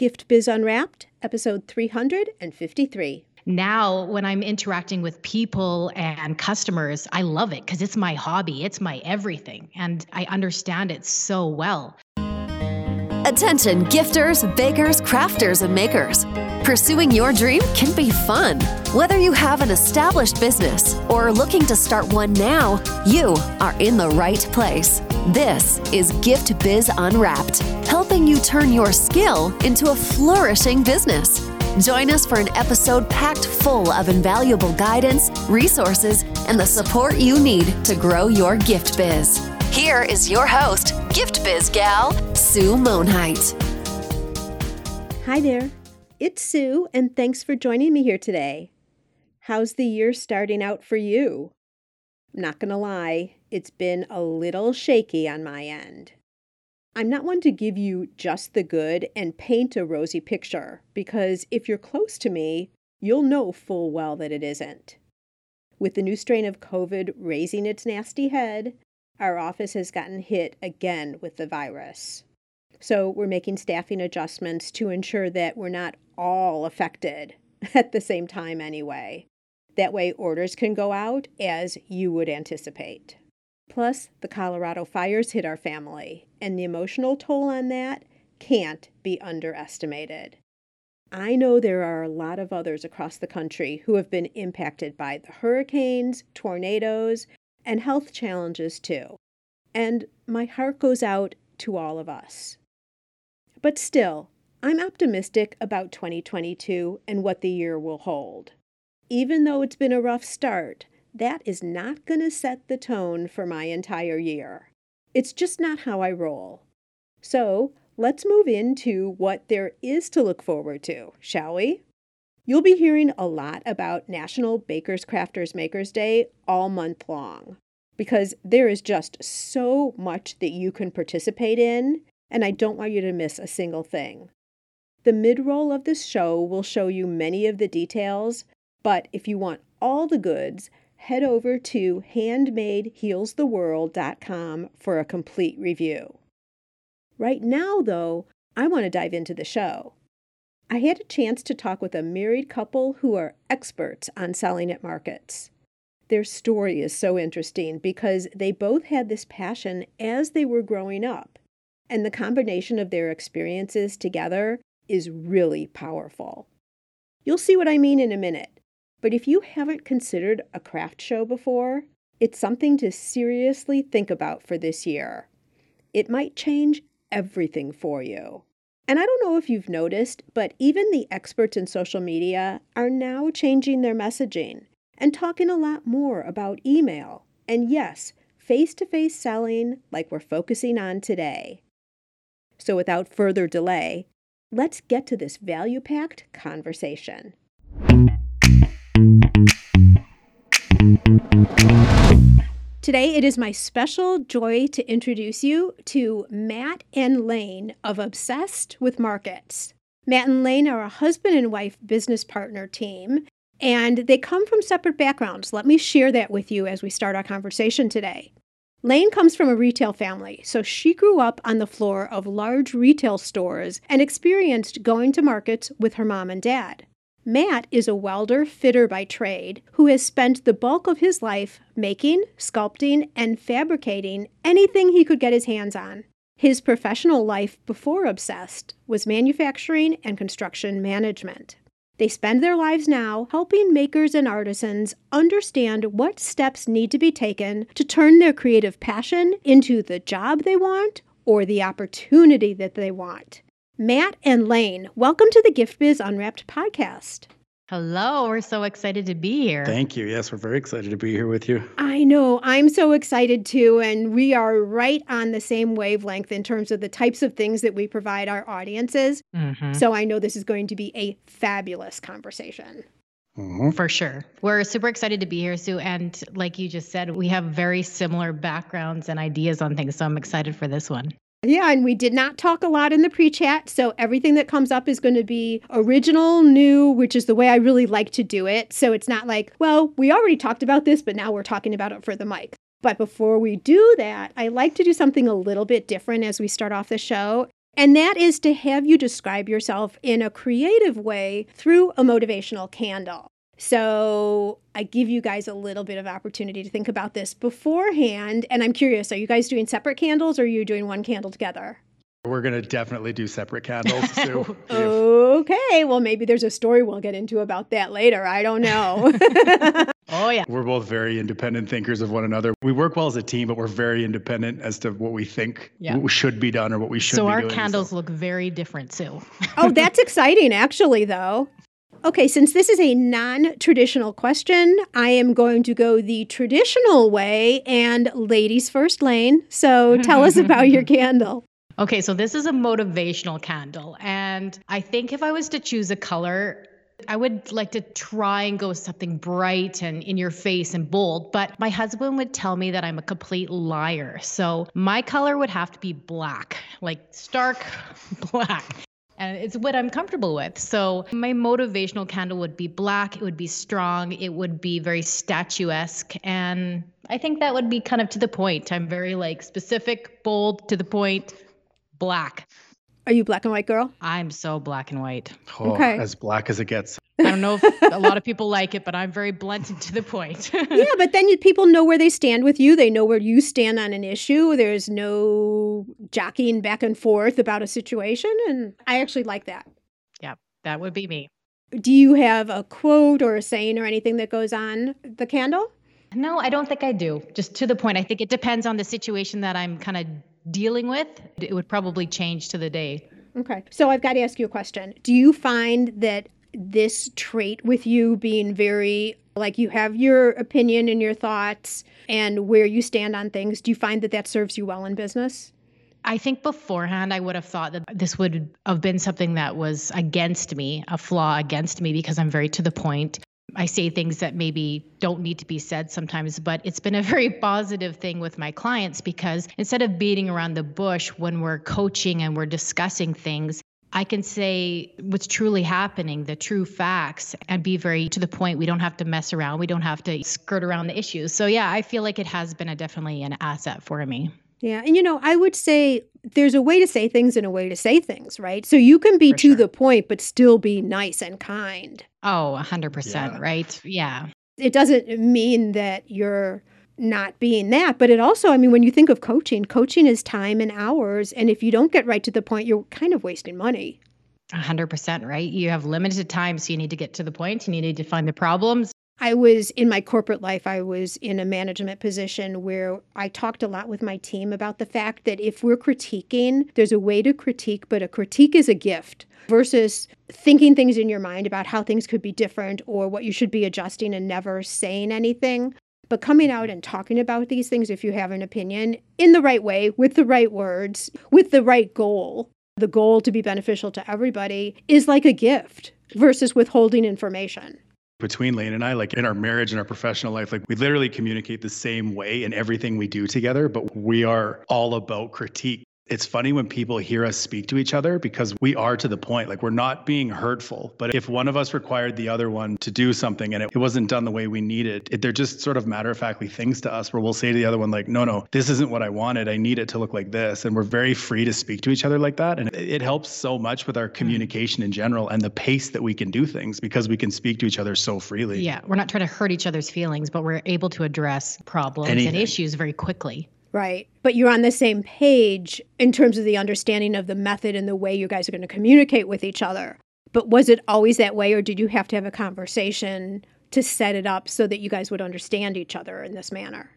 Gift Biz Unwrapped, episode 353. Now, when I'm interacting with people and customers, I love it because it's my hobby, it's my everything, and I understand it so well. Attention, gifters, bakers, crafters, and makers. Pursuing your dream can be fun. Whether you have an established business or are looking to start one now, you are in the right place. This is Gift Biz Unwrapped, helping you turn your skill into a flourishing business. Join us for an episode packed full of invaluable guidance, resources, and the support you need to grow your gift biz. Here is your host, Gift Biz gal, Sue Monheit. Hi there, it's Sue, and thanks for joining me here today. How's the year starting out for you? I'm not gonna lie, it's been a little shaky on my end. I'm not one to give you just the good and paint a rosy picture, because if you're close to me, you'll know full well that it isn't. With the new strain of COVID raising its nasty head, our office has gotten hit again with the virus. So we're making staffing adjustments to ensure that we're not all affected at the same time, anyway. That way, orders can go out as you would anticipate. Plus, the Colorado fires hit our family, and the emotional toll on that can't be underestimated. I know there are a lot of others across the country who have been impacted by the hurricanes, tornadoes, and health challenges too. And my heart goes out to all of us. But still, I'm optimistic about 2022 and what the year will hold. Even though it's been a rough start, that is not going to set the tone for my entire year. It's just not how I roll. So let's move into what there is to look forward to, shall we? You'll be hearing a lot about National Bakers Crafters Makers Day all month long because there is just so much that you can participate in, and I don't want you to miss a single thing. The mid roll of this show will show you many of the details, but if you want all the goods, head over to handmadehealstheworld.com for a complete review. Right now, though, I want to dive into the show. I had a chance to talk with a married couple who are experts on selling at markets. Their story is so interesting because they both had this passion as they were growing up, and the combination of their experiences together is really powerful. You'll see what I mean in a minute. But if you haven't considered a craft show before, it's something to seriously think about for this year. It might change everything for you. And I don't know if you've noticed, but even the experts in social media are now changing their messaging and talking a lot more about email and, yes, face to face selling like we're focusing on today. So, without further delay, let's get to this value packed conversation. Today, it is my special joy to introduce you to Matt and Lane of Obsessed with Markets. Matt and Lane are a husband and wife business partner team, and they come from separate backgrounds. Let me share that with you as we start our conversation today. Lane comes from a retail family, so she grew up on the floor of large retail stores and experienced going to markets with her mom and dad. Matt is a welder fitter by trade who has spent the bulk of his life making, sculpting, and fabricating anything he could get his hands on. His professional life before Obsessed was manufacturing and construction management. They spend their lives now helping makers and artisans understand what steps need to be taken to turn their creative passion into the job they want or the opportunity that they want. Matt and Lane, welcome to the Gift Biz Unwrapped podcast. Hello, we're so excited to be here. Thank you. Yes, we're very excited to be here with you. I know, I'm so excited too. And we are right on the same wavelength in terms of the types of things that we provide our audiences. Mm-hmm. So I know this is going to be a fabulous conversation. Mm-hmm. For sure. We're super excited to be here, Sue. And like you just said, we have very similar backgrounds and ideas on things. So I'm excited for this one. Yeah, and we did not talk a lot in the pre chat. So everything that comes up is going to be original, new, which is the way I really like to do it. So it's not like, well, we already talked about this, but now we're talking about it for the mic. But before we do that, I like to do something a little bit different as we start off the show. And that is to have you describe yourself in a creative way through a motivational candle. So I give you guys a little bit of opportunity to think about this beforehand. And I'm curious, are you guys doing separate candles or are you doing one candle together? We're going to definitely do separate candles. Sue. okay. Well, maybe there's a story we'll get into about that later. I don't know. oh, yeah. We're both very independent thinkers of one another. We work well as a team, but we're very independent as to what we think yeah. should be done or what we should so be our doing. candles so. look very different, too. oh, that's exciting, actually, though. Okay, since this is a non traditional question, I am going to go the traditional way and ladies first lane. So tell us about your candle. Okay, so this is a motivational candle. And I think if I was to choose a color, I would like to try and go with something bright and in your face and bold, but my husband would tell me that I'm a complete liar. So my color would have to be black, like stark black. And it's what I'm comfortable with. So my motivational candle would be black, it would be strong, it would be very statuesque. And I think that would be kind of to the point. I'm very like specific, bold, to the point, black. Are you black and white girl? I'm so black and white. Oh, okay. As black as it gets. I don't know if a lot of people like it, but I'm very blunt and to the point. yeah, but then you, people know where they stand with you. They know where you stand on an issue. There's no jockeying back and forth about a situation. And I actually like that. Yeah, that would be me. Do you have a quote or a saying or anything that goes on the candle? No, I don't think I do. Just to the point. I think it depends on the situation that I'm kind of dealing with, it would probably change to the day. Okay. So I've got to ask you a question. Do you find that this trait with you being very like you have your opinion and your thoughts and where you stand on things, do you find that that serves you well in business? I think beforehand, I would have thought that this would have been something that was against me, a flaw against me, because I'm very to the point. I say things that maybe don't need to be said sometimes, but it's been a very positive thing with my clients because instead of beating around the bush when we're coaching and we're discussing things, I can say what's truly happening, the true facts, and be very to the point. We don't have to mess around. We don't have to skirt around the issues. So, yeah, I feel like it has been a, definitely an asset for me. Yeah. And, you know, I would say there's a way to say things and a way to say things, right? So you can be For to sure. the point, but still be nice and kind. Oh, 100%. Yeah. Right. Yeah. It doesn't mean that you're not being that, but it also, I mean, when you think of coaching, coaching is time and hours. And if you don't get right to the point, you're kind of wasting money. 100% right. You have limited time, so you need to get to the point. You need to find the problems I was in my corporate life, I was in a management position where I talked a lot with my team about the fact that if we're critiquing, there's a way to critique, but a critique is a gift versus thinking things in your mind about how things could be different or what you should be adjusting and never saying anything. But coming out and talking about these things, if you have an opinion, in the right way, with the right words, with the right goal, the goal to be beneficial to everybody is like a gift versus withholding information between Lane and I, like in our marriage and our professional life, like we literally communicate the same way in everything we do together, but we are all about critique it's funny when people hear us speak to each other because we are to the point. Like we're not being hurtful, but if one of us required the other one to do something and it, it wasn't done the way we needed, it, they're just sort of matter of factly things to us where we'll say to the other one, like, no, no, this isn't what I wanted. I need it to look like this. And we're very free to speak to each other like that. And it, it helps so much with our mm. communication in general and the pace that we can do things because we can speak to each other so freely. Yeah. We're not trying to hurt each other's feelings, but we're able to address problems Anything. and issues very quickly. Right. But you're on the same page in terms of the understanding of the method and the way you guys are going to communicate with each other. But was it always that way, or did you have to have a conversation to set it up so that you guys would understand each other in this manner?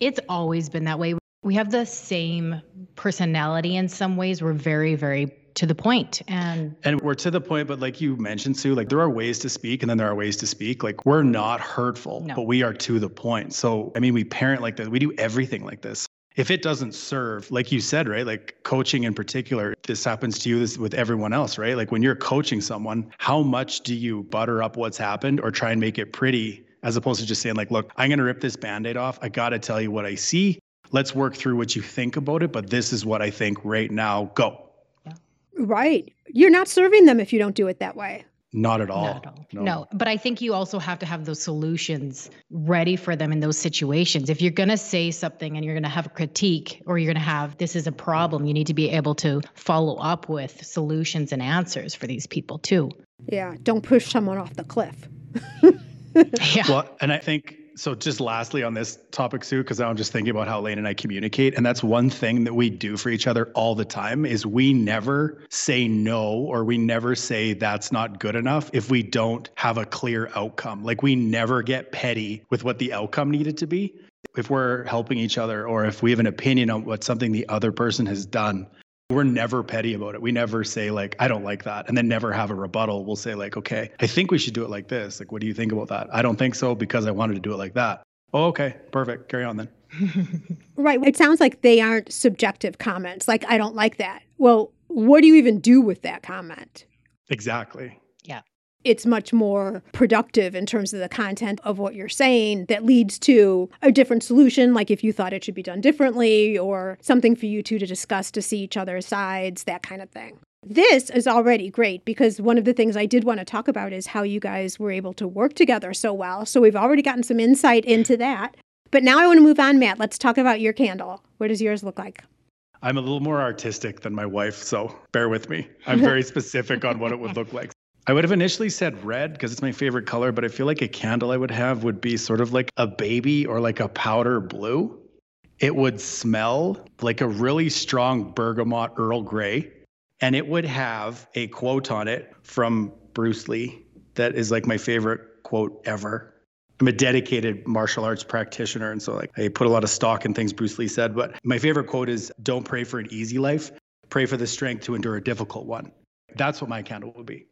It's always been that way. We have the same personality in some ways. We're very, very to the point. And and we're to the point but like you mentioned sue like there are ways to speak and then there are ways to speak. Like we're not hurtful no. but we are to the point. So i mean we parent like this. We do everything like this. If it doesn't serve like you said right like coaching in particular this happens to you this with everyone else right? Like when you're coaching someone how much do you butter up what's happened or try and make it pretty as opposed to just saying like look i'm going to rip this band-aid off. I got to tell you what i see. Let's work through what you think about it but this is what i think right now. Go right you're not serving them if you don't do it that way Not at all. Not at all. No. no. But I think you also have to have those solutions ready for them in those situations. If you're going to say something and you're going to have a critique or you're going to have this is a problem, you need to be able to follow up with solutions and answers for these people too. Yeah. Don't push someone off the cliff. yeah. Well, and I think so just lastly on this topic sue because i'm just thinking about how lane and i communicate and that's one thing that we do for each other all the time is we never say no or we never say that's not good enough if we don't have a clear outcome. Like we never get petty with what the outcome needed to be. If we're helping each other or if we have an opinion on what something the other person has done we're never petty about it. We never say like, I don't like that, and then never have a rebuttal. We'll say like, okay, I think we should do it like this. Like, what do you think about that? I don't think so because I wanted to do it like that. Oh, okay, perfect. Carry on then. right. It sounds like they aren't subjective comments. Like, I don't like that. Well, what do you even do with that comment? Exactly it's much more productive in terms of the content of what you're saying that leads to a different solution, like if you thought it should be done differently or something for you two to discuss to see each other's sides, that kind of thing. This is already great because one of the things I did want to talk about is how you guys were able to work together so well. So we've already gotten some insight into that. But now I want to move on, Matt. Let's talk about your candle. What does yours look like? I'm a little more artistic than my wife, so bear with me. I'm very specific on what it would look like. I would have initially said red because it's my favorite color, but I feel like a candle I would have would be sort of like a baby or like a powder blue. It would smell like a really strong bergamot Earl Grey, and it would have a quote on it from Bruce Lee that is like my favorite quote ever. I'm a dedicated martial arts practitioner, and so like I put a lot of stock in things Bruce Lee said. But my favorite quote is, "Don't pray for an easy life, pray for the strength to endure a difficult one." That's what my candle would be.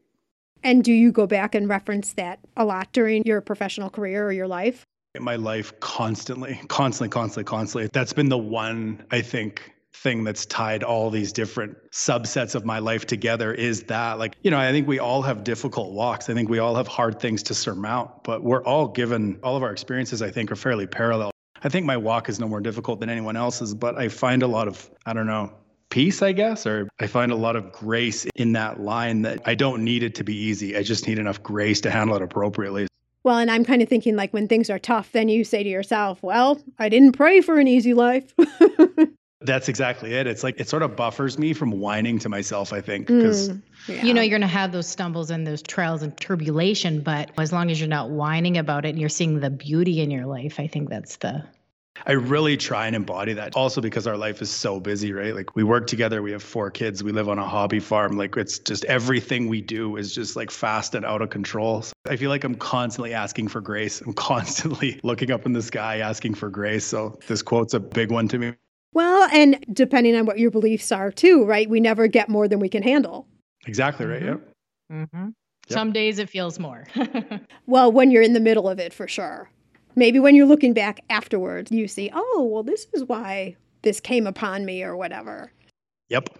And do you go back and reference that a lot during your professional career or your life? In my life, constantly, constantly, constantly, constantly. That's been the one, I think, thing that's tied all these different subsets of my life together is that like you know i think we all have difficult walks i think we all have hard things to surmount but we're all given all of our experiences i think are fairly parallel i think my walk is no more difficult than anyone else's but i find a lot of i don't know peace, I guess, or I find a lot of grace in that line that I don't need it to be easy. I just need enough grace to handle it appropriately. Well, and I'm kind of thinking like when things are tough, then you say to yourself, well, I didn't pray for an easy life. That's exactly it. It's like it sort of buffers me from whining to myself, I think, because mm, yeah. you know, you're going to have those stumbles and those trials and tribulation, but as long as you're not whining about it and you're seeing the beauty in your life, I think that's the I really try and embody that. Also because our life is so busy, right? Like we work together, we have four kids, we live on a hobby farm. Like it's just everything we do is just like fast and out of control. So I feel like I'm constantly asking for grace. I'm constantly looking up in the sky asking for grace. So this quote's a big one to me. Well, and depending on what your beliefs are too, right? We never get more than we can handle. Exactly right. Mm-hmm. Yep. Mm-hmm. Yep. Some days it feels more. well, when you're in the middle of it, for sure. Maybe when you're looking back afterwards, you see, oh, well, this is why this came upon me or whatever. Yep.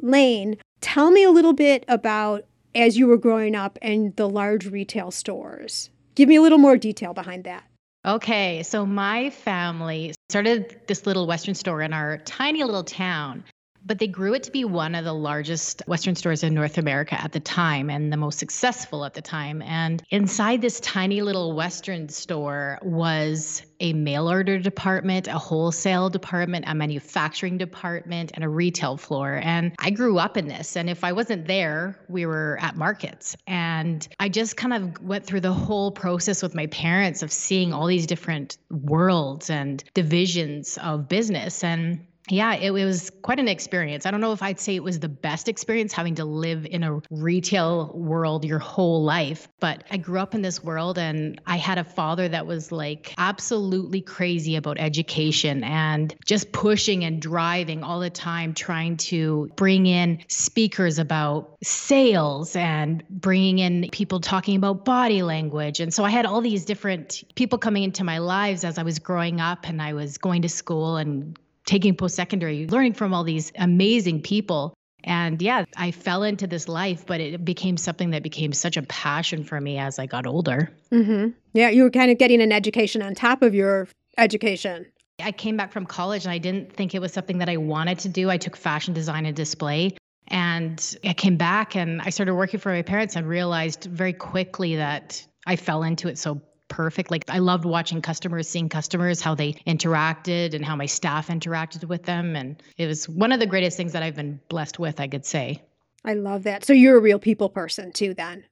Lane, tell me a little bit about as you were growing up and the large retail stores. Give me a little more detail behind that. Okay, so my family started this little Western store in our tiny little town but they grew it to be one of the largest Western stores in North America at the time and the most successful at the time. And inside this tiny little Western store was a mail order department, a wholesale department, a manufacturing department, and a retail floor. And I grew up in this. And if I wasn't there, we were at markets. And I just kind of went through the whole process with my parents of seeing all these different worlds and divisions of business. And yeah, it, was quite an experience. I don't know if I'd say it was the best experience having to live in a retail world your whole life, but I grew up in this world and I had a father that was like absolutely crazy about education and just pushing and driving all the time, trying to bring in speakers about sales and bringing in people talking about body language. And so I had all these different people coming into my lives as I was growing up and I was going to school and taking post secondary, learning from all these amazing people. And yeah, I fell into this life, but it became something that became such a passion for me as I got older. Mm-hmm. Yeah, you were kind of getting an education on top of your education. I came back from college and I didn't think it was something that I wanted to do. I took fashion design and display. And And I came back and I started working for my parents and realized very quickly that I fell into it so perfect. Like I loved watching customers, seeing customers, how they interacted and how my staff interacted with them. And it was one of the greatest things that I've been blessed with, I could say. I love that. So you're a real people person too, then?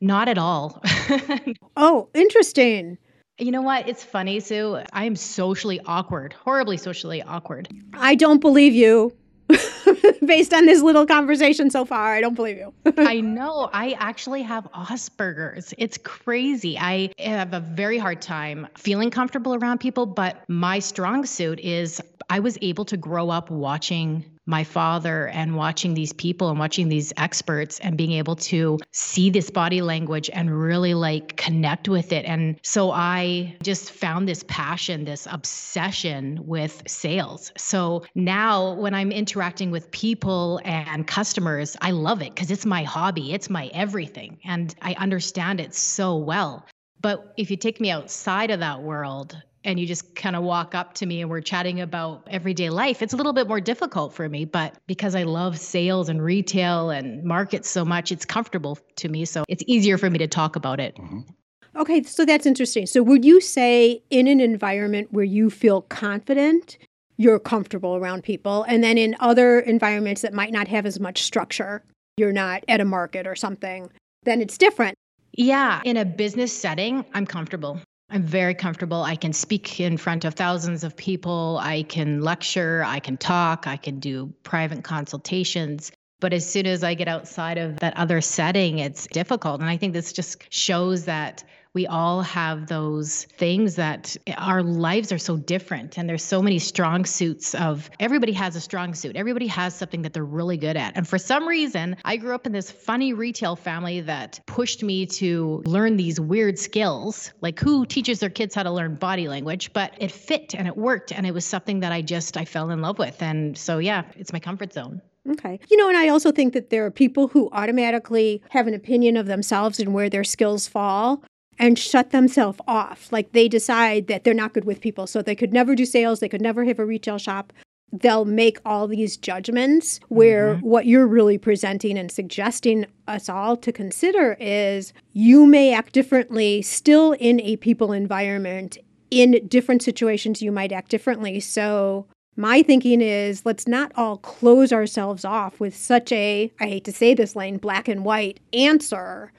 Not at all. oh, interesting. You know what? It's funny, Sue. I am socially awkward, horribly socially awkward. I don't believe you. Based on this little conversation so far, I don't believe you. I know. I actually have Asperger's. It's crazy. I have a very hard time feeling comfortable around people, but my strong suit is I was able to grow up watching my father and watching these people and watching these experts and being able to see this body language and really like connect with it. And so I just found this passion, this obsession with sales. So now when I'm interacting with people and customers, I love it because it's my hobby, it's my everything. And I understand it so well. But if you take me outside of that world, and you just kind of walk up to me and we're chatting about everyday life, it's a little bit more difficult for me. But because I love sales and retail and markets so much, it's comfortable to me. So it's easier for me to talk about it. Mm-hmm. Okay, so that's interesting. So would you say in an environment where you feel confident, you're comfortable around people, and then in other environments that might not have as much structure, you're not at a market or something, then it's different. Yeah, in a business setting, I'm comfortable. I'm very comfortable. I can speak in front of thousands of people. I can lecture. I can talk. I can do private consultations. But as soon as I get outside of that other setting, it's difficult. And I think this just shows that we all have those things that our lives are so different and there's so many strong suits of everybody has a strong suit. Everybody has something that they're really good at. And for some reason i grew up in this funny retail family that pushed me to learn these weird skills. Like who teaches their kids how to learn body language? But it fit and it worked and it was something that i just i fell in love with. And so yeah it's my comfort zone. Okay. You know, and I also think that there are people who automatically have an opinion of themselves and where their skills fall and shut themselves off. Like they decide that they're not good with people. So they could never do sales, they could never have a retail shop. They'll make all these judgments where mm-hmm. what you're really presenting and suggesting us all to consider is you may act differently still in a people environment. In different situations, you might act differently. So my thinking is let's not all close ourselves off with such a, I hate to say this, Lane, black and white answer.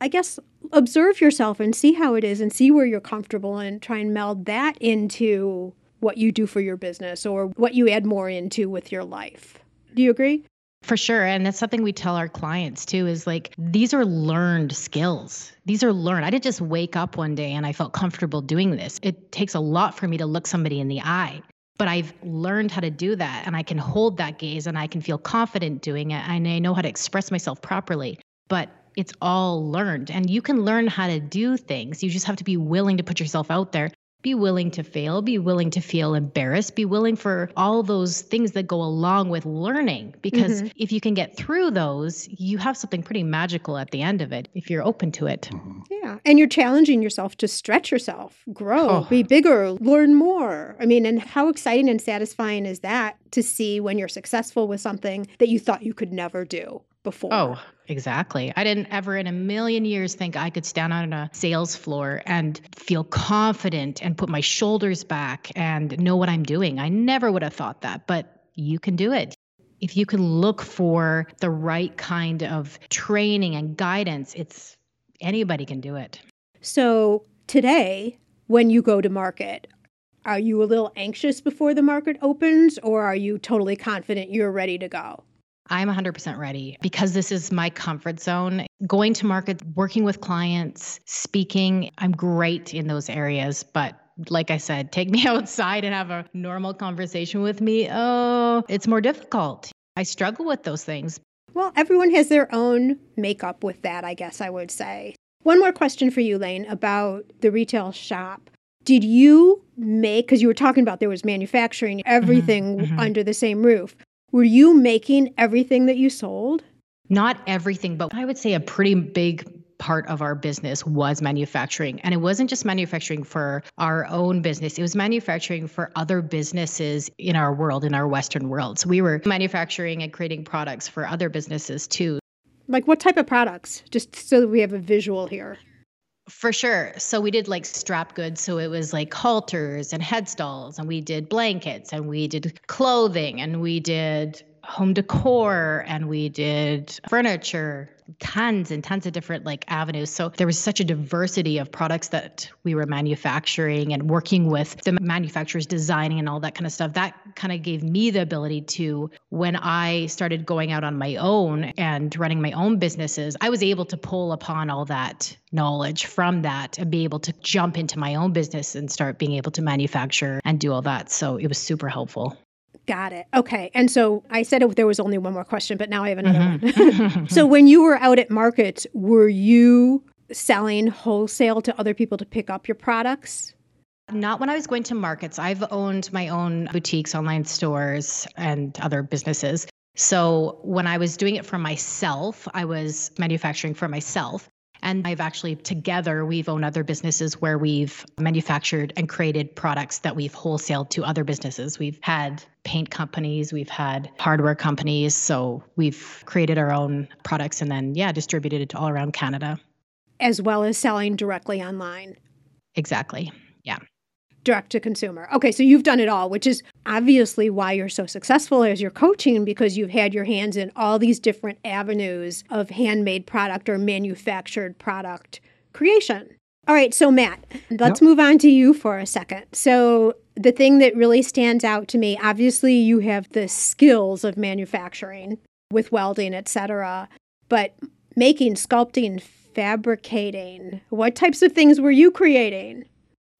I guess observe yourself and see how it is and see where you're comfortable and try and meld that into what you do for your business or what you add more into with your life. Do you agree? For sure. And that's something we tell our clients too is like, these are learned skills. These are learned. I didn't just wake up one day and I felt comfortable doing this. It takes a lot for me to look somebody in the eye. But I've learned how to do that and I can hold that gaze and I can feel confident doing it and I know how to express myself properly. But it's all learned and you can learn how to do things. You just have to be willing to put yourself out there. Be willing to fail, be willing to feel embarrassed, be willing for all those things that go along with learning. Because mm-hmm. if you can get through those, you have something pretty magical at the end of it if you're open to it. Mm-hmm. Yeah. And you're challenging yourself to stretch yourself, grow, oh. be bigger, learn more. I mean, and how exciting and satisfying is that to see when you're successful with something that you thought you could never do? Oh, before. Oh, exactly. I didn't ever in a million years think I could stand on a sales floor and feel confident and put my shoulders back and know what I'm doing. I never would have thought that, but you can do it. If you can look for the right kind of training and guidance, it's anybody can do it. So, today, when you go to market, are you a little anxious before the market opens or are you totally confident you're ready to go? I'm 100% ready because this is my comfort zone. Going to market, working with clients, speaking, I'm great in those areas. But like I said, take me outside and have a normal conversation with me. Oh, it's more difficult. I struggle with those things. Well, everyone has their own makeup with that, I guess I would say. One more question for you, Lane, about the retail shop. Did you make, because you were talking about there was manufacturing, everything mm-hmm, mm-hmm. under the same roof. Were you making everything that you sold? Not everything, but I would say a pretty big part of our business was manufacturing. And it wasn't just manufacturing for our own business, it was manufacturing for other businesses in our world, in our Western world. So we were manufacturing and creating products for other businesses too. Like what type of products? Just so that we have a visual here. For sure. So we did like strap goods. So it was like halters and headstalls, and we did blankets, and we did clothing, and we did home decor, and we did furniture, tons and tons of different like avenues. So there was such a diversity of products that we were manufacturing and working with the manufacturers designing and all that kind of stuff. That kind of gave me the ability to when I started going out on my own and running my own businesses, I was able to pull upon all that knowledge from that and be able to jump into my own business and start being able to manufacture and do all that. So it was super helpful. Got it. Okay. And so I said there was only one more question, but now I have another mm-hmm. one. so when you were out at markets, were you selling wholesale to other people to pick up your products? Not when I was going to markets. I've owned my own boutiques, online stores, and other businesses. So when I was doing it for myself, I was manufacturing for myself. And I've actually, together, we've owned other businesses where we've manufactured and created products that we've wholesaled to other businesses. We've had paint companies, we've had hardware companies. So we've created our own products and then, yeah, distributed it all around Canada. As well as selling directly online. Exactly. Yeah direct to consumer. Okay, so you've done it all, which is obviously why you're so successful as you're coaching because you've had your hands in all these different avenues of handmade product or manufactured product creation. All right, so Matt, let's yep. move on to you for a second. So, the thing that really stands out to me, obviously you have the skills of manufacturing with welding, etc., but making, sculpting, fabricating, what types of things were you creating?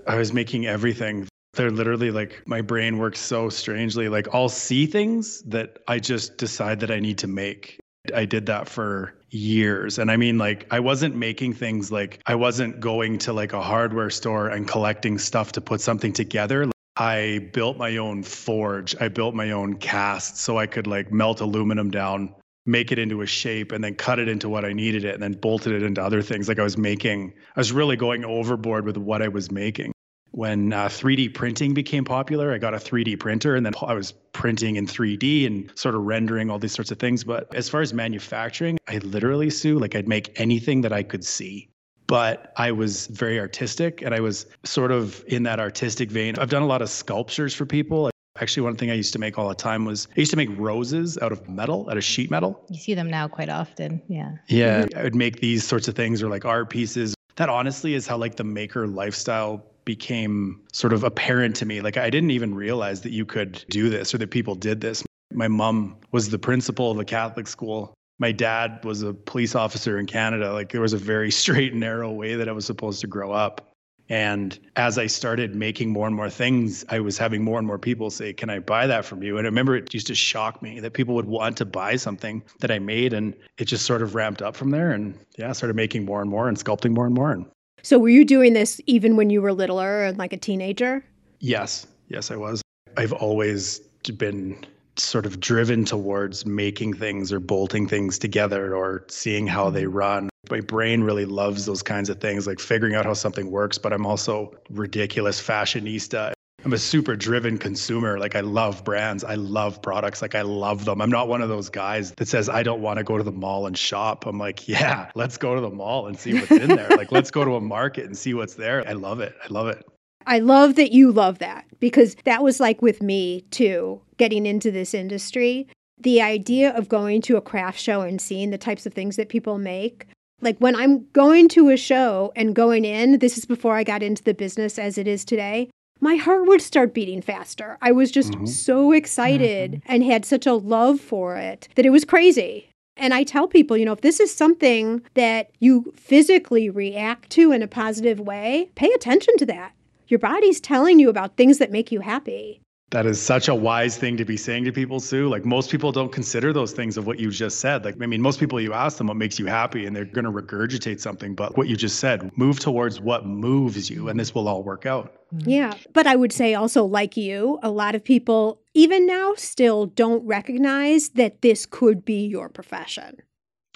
I was making everything. They're literally like my brain works so strangely. Like I'll see things that I just decide that I need to make. I did that for years. And I mean, like, I wasn't making things like I wasn't going to like a hardware store and collecting stuff to put something together. I built my own forge. I built my own cast so I could like melt aluminum down, make it into a shape, and then cut it into what I needed it, and then bolted it into other things. Like I was making, I was really going overboard with what I was making when uh, 3D printing became popular, I got a 3D printer and then I was printing in 3D and sort of rendering all these sorts of things. But as far as manufacturing, I literally, Sue, like I'd make anything that I could see. But I was very artistic and I was sort of in that artistic vein. I've done a lot of sculptures for people. Actually, one thing I used to make all the time was I used to make roses out of metal, out of sheet metal. You see them now quite often. Yeah. Yeah. I would make these sorts of things or like art pieces. That honestly is how like the maker lifestyle became sort of apparent to me. Like I didn't even realize that you could do this or that people did this. My mom was the principal of a Catholic school. My dad was a police officer in Canada. Like there was a very straight and narrow way that I was supposed to grow up. And as I started making more and more things, I was having more and more people say, Can I buy that from you? And I remember it used to shock me that people would want to buy something that I made. And it just sort of ramped up from there. And yeah, started making more and more and sculpting more and more. And so were you doing this even when you were littler and like a teenager? Yes. Yes, I was. I've always been sort of driven towards making things or bolting things together or seeing how they mm-hmm. run. My brain really loves those kinds of things, like figuring out how something works, but I'm also ridiculous fashionista I'm a super driven consumer. Like I love brands. I love products. Like I love them. I'm not one of those guys that says I don't want to go to the mall and shop. I'm like, yeah, let's go to the mall and see what's in there. like let's go to a market and see what's there. I love it. I love it. I love that you love that because that was like with me too, getting into this industry. The idea of going to a craft show and seeing the types of things that people make like when I'm going to a show and going in, this is before I got into the business as it is today my heart would start beating faster. I was just mm-hmm. so excited mm-hmm. and had such a love for it that it was crazy. And I tell people, you know, if this is something that you physically react to in a positive way, pay attention to that. Your body's telling you about things that make you happy. That is such a wise thing to be saying to people, Sue. Like most people don't consider those things of what you just said. Like, I mean, most people you ask them what makes you happy and they're going to regurgitate something. But what you just said, move towards what moves you, and this will all work out. Mm-hmm. Yeah. But I would say also, like you, a lot of people, even now, still don't recognize that this could be your profession.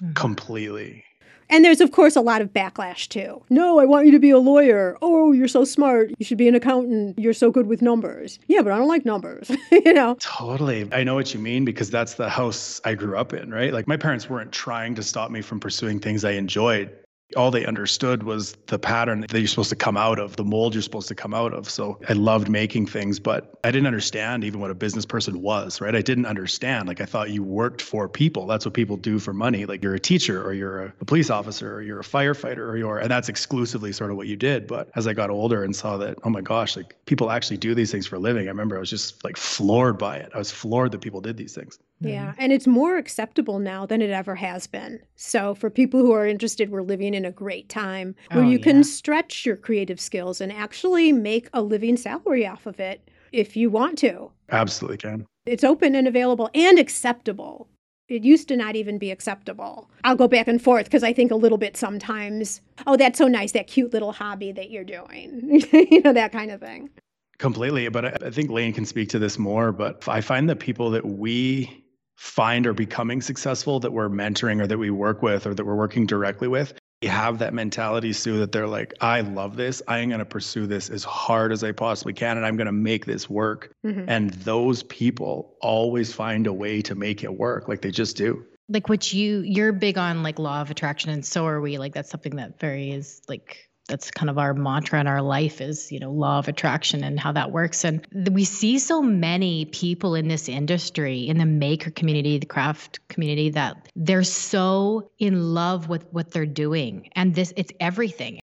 Mm-hmm. Completely. And there's, of course, a lot of backlash too. No, I want you to be a lawyer. Oh, you're so smart. You should be an accountant. You're so good with numbers. Yeah, but I don't like numbers, you know? Totally. I know what you mean because that's the house I grew up in, right? Like my parents weren't trying to stop me from pursuing things I enjoyed all they understood was the pattern that you're supposed to come out of, the mold you're supposed to come out of. So I loved making things, but I didn't understand even what a business person was, right? I didn't understand. Like I thought you worked for people. That's what people do for money. Like you're a teacher or you're a, police officer or you're a firefighter or you're, and that's exclusively sort of what you did. But as I got older and saw that, oh my gosh, like people actually do these things for a living. I remember I was just like floored by it. I was floored that people did these things. Yeah. Mm-hmm. And it's more acceptable now than it ever has been. So for people who are interested, we're living in a great time where Oh, you yeah. can stretch your creative skills and actually make a living salary off of it if you want to. Absolutely can. It's open and available and acceptable. It used to not even be acceptable. I'll go back and forth because I think a little bit sometimes, oh, that's so nice, that cute little hobby that you're doing, you know, that kind of thing. Completely. But I, I think Lane can speak to this more. But I find that people that we find are becoming successful that we're mentoring or that we work with or that we're working directly with they have that mentality, Sue, that they're like, I love this. I am going to pursue this as hard as I possibly can, and I'm going to make this work. Mhm. And those people always find a way to make it work. Like they just do. like what you you're big on like law of attraction and so are we like that's something that very is like that's kind of our mantra in our life is you know law of attraction and how that works. And we see so many people in this industry in the maker community the craft community that they're so in love with what they're doing. And this it's everything.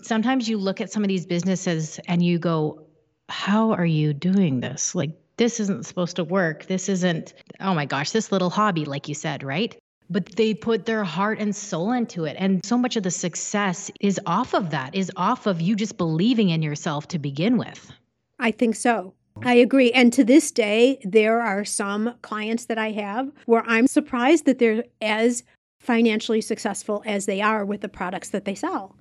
Sometimes you look at some of these businesses and you go how are you doing this? Like this isn't supposed to work. This isn't oh my gosh this little hobby like you said right but they put their heart and soul into it and so much of the success is off of that is off of you just believing in yourself to begin with I think so. I agree. And to this day, there are some clients that I have where I'm surprised that they're as financially successful as they are with the products that they sell.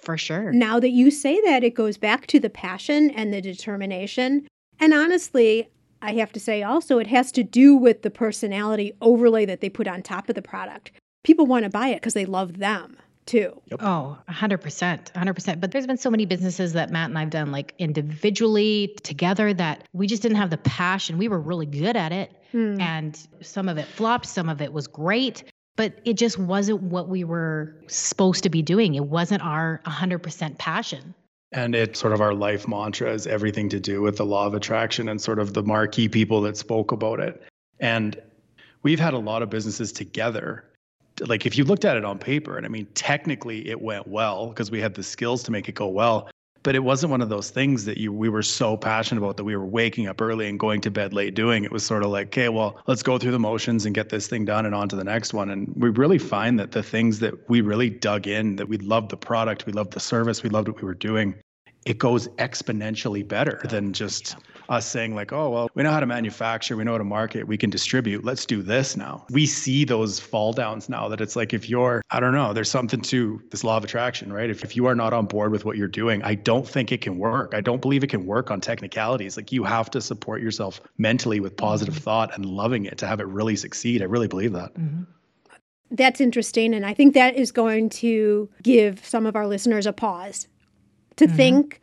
for sure Now that you say that, it goes back to the passion and the determination. And honestly, I have to say also, it has to do with the personality overlay that they put on top of the product. People want to buy it because they love them too. Oh, 100%. 100%. But there's been so many businesses that Matt and I've done like individually together that we just didn't have the passion. We were really good at it. Hmm. And some of it flopped, some of it was great, but it just wasn't what we were supposed to be doing. It wasn't our 100% passion. And it's sort of our life mantra is everything to do with the law of attraction and sort of the marquee people that spoke about it. And we've had a lot of businesses together. Like if you looked at it on paper, and I mean, technically it went well because we had the skills to make it go well. But it wasn't one of those things that you we were so passionate about that we were waking up early and going to bed late doing. It was sort of like, okay, well, let's go through the motions and get this thing done and on to the next one. And we really find that the things that we really dug in, that we loved the product, we loved the service, we loved what we were doing, it goes exponentially better oh, than just us saying like oh well we know how to manufacture we know how to market we can distribute let's do this now. We see those fall downs now that it's like if you're i don't know there's something to this law of attraction right? If, if you are not on board with what you're doing i don't think it can work. I don't believe it can work on technicalities. Like you have to support yourself mentally with positive mm-hmm. thought and loving it to have it really succeed. I really believe that. Mm-hmm. That's interesting. And I think that is going to give some of our listeners a pause to mm-hmm. think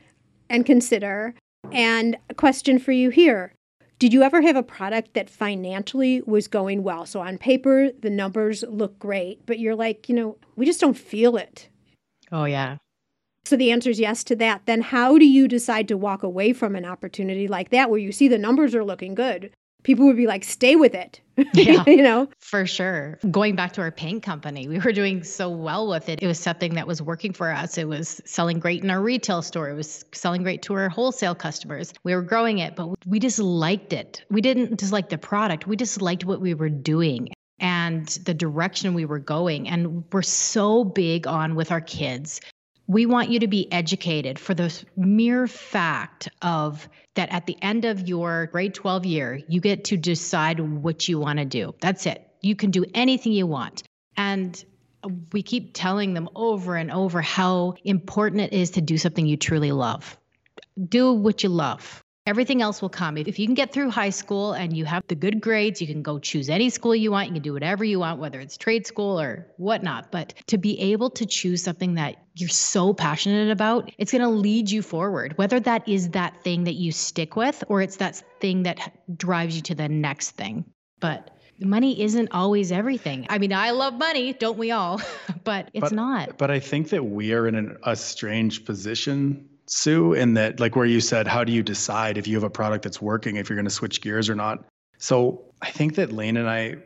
and consider. And a question for you here Did you ever have a product that financially was going well? So on paper, the numbers look great, but you're like, you know, we just don't feel it. Oh, yeah. So the answer is yes to that. Then how do you decide to walk away from an opportunity like that where you see the numbers are looking good? People would be like, stay with it. Yeah. you know? For sure. Going back to our paint company, we were doing so well with it. It was something that was working for us. It was selling great in our retail store. It was selling great to our wholesale customers. We were growing it, but we just liked it. We didn't just like the product, we just liked what we were doing and the direction we were going. And we're so big on with our kids. We want you to be educated for the mere fact of that at the end of your grade 12 year, you get to decide what you want to do. That's it. You can do anything you want. And we keep telling them over and over how important it is to do something you truly love. Do what you love. Everything else will come. If you can get through high school and you have the good grades, you can go choose any school you want. You can do whatever you want, whether it's trade school or whatnot. But to be able to choose something that you're so passionate about, it's going to lead you forward, whether that is that thing that you stick with or it's that thing that drives you to the next thing. But money isn't always everything. I mean, I love money, don't we all? but it's but, not. But I think that we are in an, a strange position Sue, in that like where you said, how do you decide if you have a product that's working, if you're going to switch gears or not? So I think that Lane and I,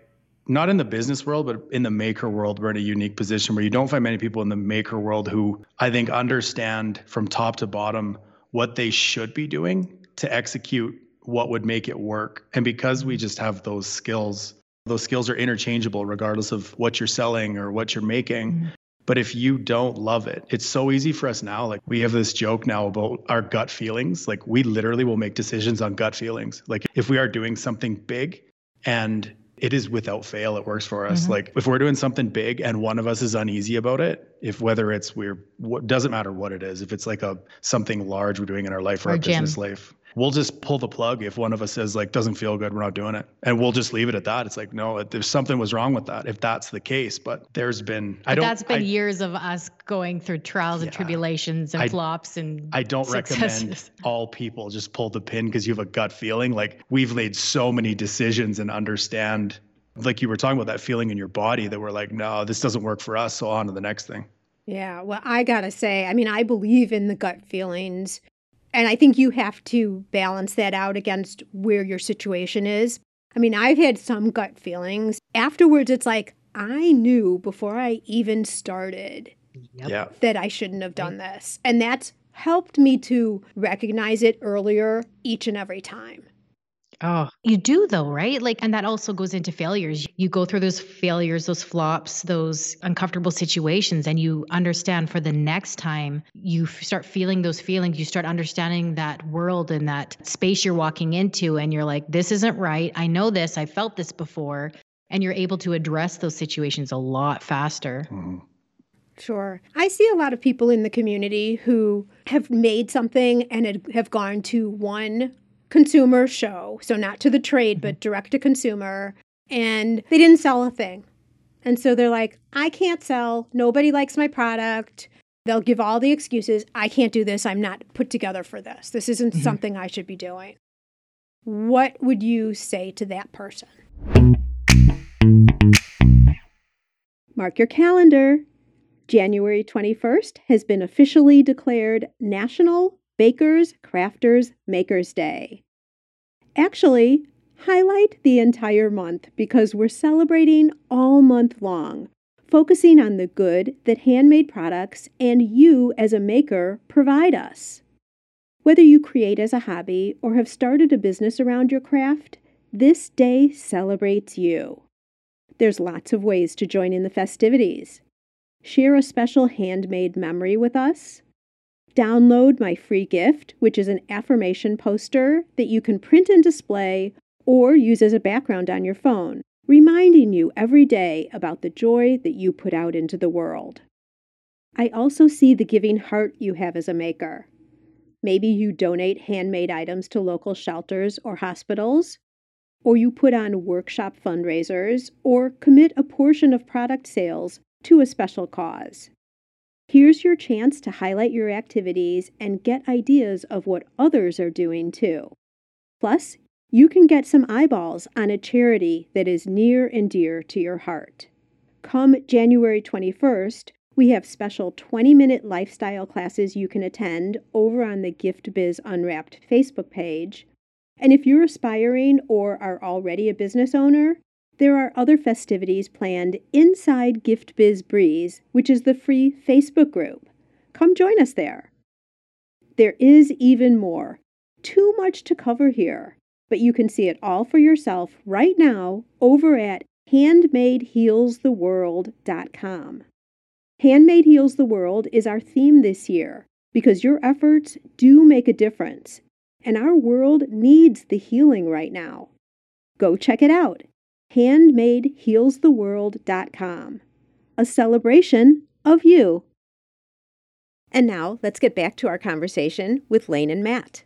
not in the business world, but in the maker world, we're in a unique position where you don't find many people in the maker world who I think understand from top to bottom what they should be doing to execute what would make it work. And because we just have those skills, those skills are interchangeable regardless of what you're selling or what you're making. Mm-hmm. But if you don't love it, it's so easy for us now. Like we have this joke now about our gut feelings. Like we literally will make decisions on gut feelings. Like if we are doing something big and it is without fail, it works for us. Mm-hmm. Like if we're doing something big and one of us is uneasy about it, if whether it's we're what doesn't matter what it is, if it's like a something large we're doing in our life or, or our business life, we'll just pull the plug if one of us says like doesn't feel good we're not doing it. And we'll just leave it at that. It's like no there's something was wrong with that if that's the case but there's been i don't that's been I, years of us going through trials yeah, and tribulations and I, flops and i don't successes. recommend all people just pull the pin because you have a gut feeling. Like we've made so many decisions and understand like you were talking about that feeling in your body that we're like no this doesn't work for us so on to the next thing. Yeah, well, I gotta say, I mean, I believe in the gut feelings and I think you have to balance that out against where your situation is. I mean, I've had some gut feelings. Afterwards, it's like, I knew before I even started yep. that I shouldn't have done this. And that's helped me to recognize it earlier each and every time. Oh, you do though, right? Like, and that also goes into failures. You go through those failures, those flops, those uncomfortable situations, and you understand for the next time you start feeling those feelings, you start understanding that world and that space you're walking into, and you're like, this isn't right. I know this. I felt this before. And you're able to address those situations a lot faster. Mm-hmm. Sure. I see a lot of people in the community who have made something and have gone to one consumer show, so not to the trade, but mm-hmm. direct to consumer, and they didn't sell a thing. And so they're like, I can't sell. Nobody likes my product. They'll give all the excuses. I can't do this. I'm not put together for this. This isn't mm-hmm. something I should be doing. What would you say to that person? Mark your calendar. January 21st has been officially declared National Bakers, Crafters, Makers Day. Actually, highlight the entire month because we're celebrating all month long, focusing on the good that handmade products and you as a maker provide us. Whether you create as a hobby or have started a business around your craft, this day celebrates you. There's lots of ways to join in the festivities. Share a special handmade memory with us Download my free gift, which is an affirmation poster that you can print and display or use as a background on your phone, reminding you every day about the joy that you put out into the world. I also see the giving heart you have as a maker. Maybe you donate handmade items to local shelters or hospitals, or you put on workshop fundraisers, or commit a portion of product sales to a special cause. Here's your chance to highlight your activities and get ideas of what others are doing too. Plus, you can get some eyeballs on a charity that is near and dear to your heart. Come January 21st, we have special 20 minute lifestyle classes you can attend over on the Gift Biz Unwrapped Facebook page. And if you're aspiring or are already a business owner, there are other festivities planned inside Gift Biz Breeze, which is the free Facebook group. Come join us there. There is even more. Too much to cover here, but you can see it all for yourself right now over at handmadehealstheworld.com. Handmade Heals the World is our theme this year because your efforts do make a difference, and our world needs the healing right now. Go check it out handmadehealstheworld.com, a celebration of you. And now let's get back to our conversation with Lane and Matt.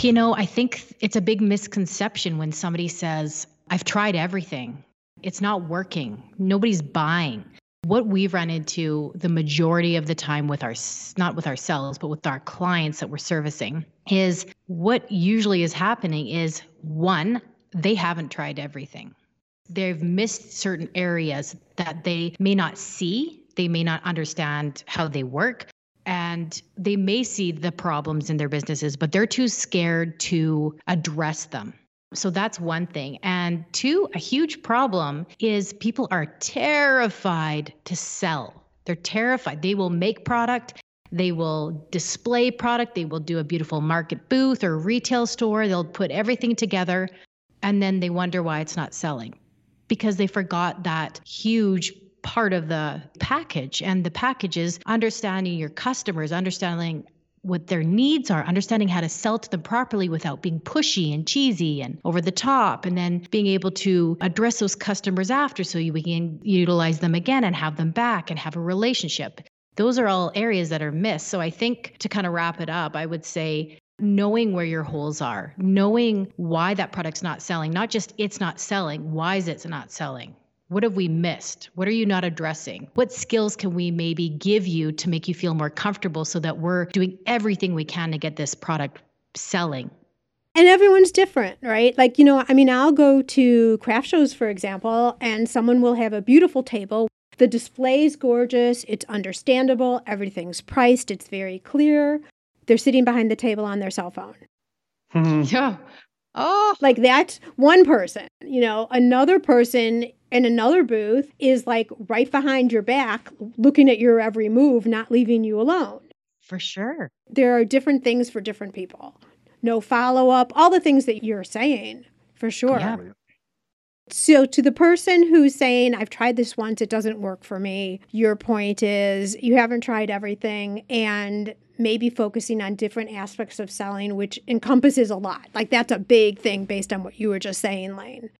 You know, I think it's a big misconception when somebody says, I've tried everything. It's not working. Nobody's buying. What we've run into the majority of the time with our, not with ourselves, but with our clients that we're servicing is what usually is happening is one, they haven't tried everything. They've missed certain areas that they may not see, they may not understand how they work, and they may see the problems in their businesses, but they're too scared to address them. So that's one thing. And two, a huge problem is people are terrified to sell. They're terrified. They will make product, they will display product, they will do a beautiful market booth or retail store, they'll put everything together, and then they wonder why it's not selling because they forgot that huge part of the package. And the package is understanding your customers, understanding what their needs are, understanding how to sell to them properly without being pushy and cheesy and over the top, and then being able to address those customers after so you can utilize them again and have them back and have a relationship. Those are all areas that are missed. So I think to kind of wrap it up, I would say knowing where your holes are, knowing why that product's not selling, not just it's not selling, why is it not selling? What have we missed? What are you not addressing? What skills can we maybe give you to make you feel more comfortable so that we're doing everything we can to get this product selling? And everyone's different, right? Like, you know, I mean, I'll go to craft shows, for example, and someone will have a beautiful table. The display's gorgeous, it's understandable, everything's priced, it's very clear. They're sitting behind the table on their cell phone. Hmm. Yeah. Oh, like that's one person. You know, another person in another booth is like right behind your back, looking at your every move, not leaving you alone. For sure. There are different things for different people. No follow up, all the things that you're saying, for sure. Yeah. So, to the person who's saying, I've tried this once, it doesn't work for me, your point is you haven't tried everything and maybe focusing on different aspects of selling, which encompasses a lot. Like, that's a big thing based on what you were just saying, Lane.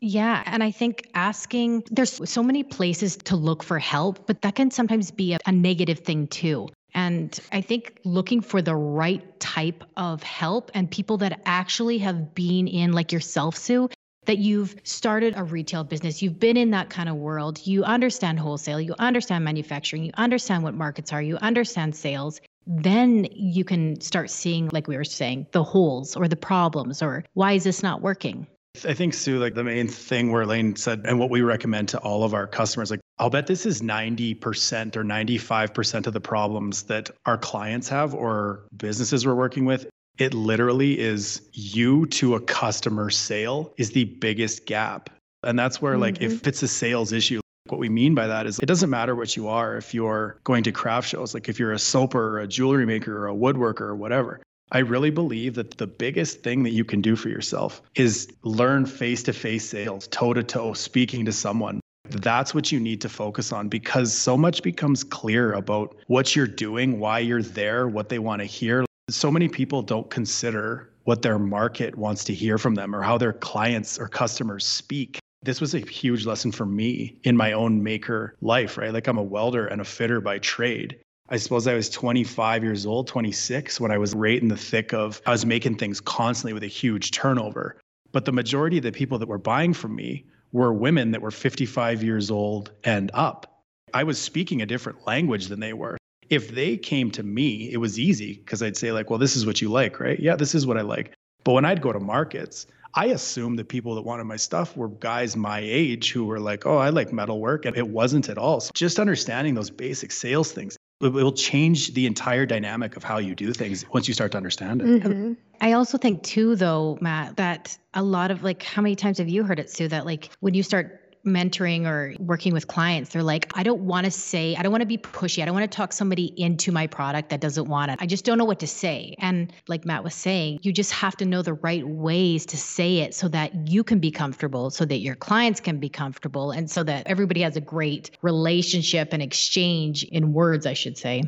Yeah. And I think asking, there's so many places to look for help, but that can sometimes be a, a, negative thing too. And I think looking for the right type of help and people that actually have been in, like yourself, Sue, that you've started a retail business, you've been in that kind of world, you understand wholesale, you understand manufacturing, you understand what markets are, you understand sales, then you can start seeing, like we were saying, the holes or the problems or why is this not working? I think, Sue, like the main thing where Elaine said, and what we recommend to all of our customers, like, I'll bet this is 90% or 95% of the problems that our clients have or businesses we're working with. It literally is you to a customer sale is the biggest gap. And that's where, like, mm-hmm. if it's a sales issue, what we mean by that is it doesn't matter what you are if you're going to craft shows, like if you're a soaper or a jewelry maker or a woodworker or whatever. I really believe that the biggest thing that you can do for yourself is learn face to face sales, toe to toe, speaking to someone. That's what you need to focus on because so much becomes clear about what you're doing, why you're there, what they want to hear. So many people don't consider what their market wants to hear from them or how their clients or customers speak. This was a huge lesson for me in my own maker life, right? Like I'm a welder and a fitter by trade. I suppose I was 25 years old, 26, when I was right in the thick of, I was making things constantly with a huge turnover. But the majority of the people that were buying from me were women that were 55 years old and up. I was speaking a different language than they were. If they came to me, it was easy because I'd say, like, well, this is what you like, right? Yeah, this is what I like. But when I'd go to markets, I assumed that people that wanted my stuff were guys my age who were like, oh, I like metalwork. And it wasn't at all. So just understanding those basic sales things it will change the entire dynamic of how you do things once you start to understand it. Mm-hmm. I also think too though, Matt, that a lot of like how many times have you heard it, Sue, that like when you start mentoring or working with clients, they're like, I don't want to say, I don't want to be pushy. I don't want to talk somebody into my product that doesn't want it. I just don't know what to say. And like Matt was saying, you just have to know the right ways to say it so that you can be comfortable, so that your clients can be comfortable, and so that everybody has a great relationship and exchange in words, I should say.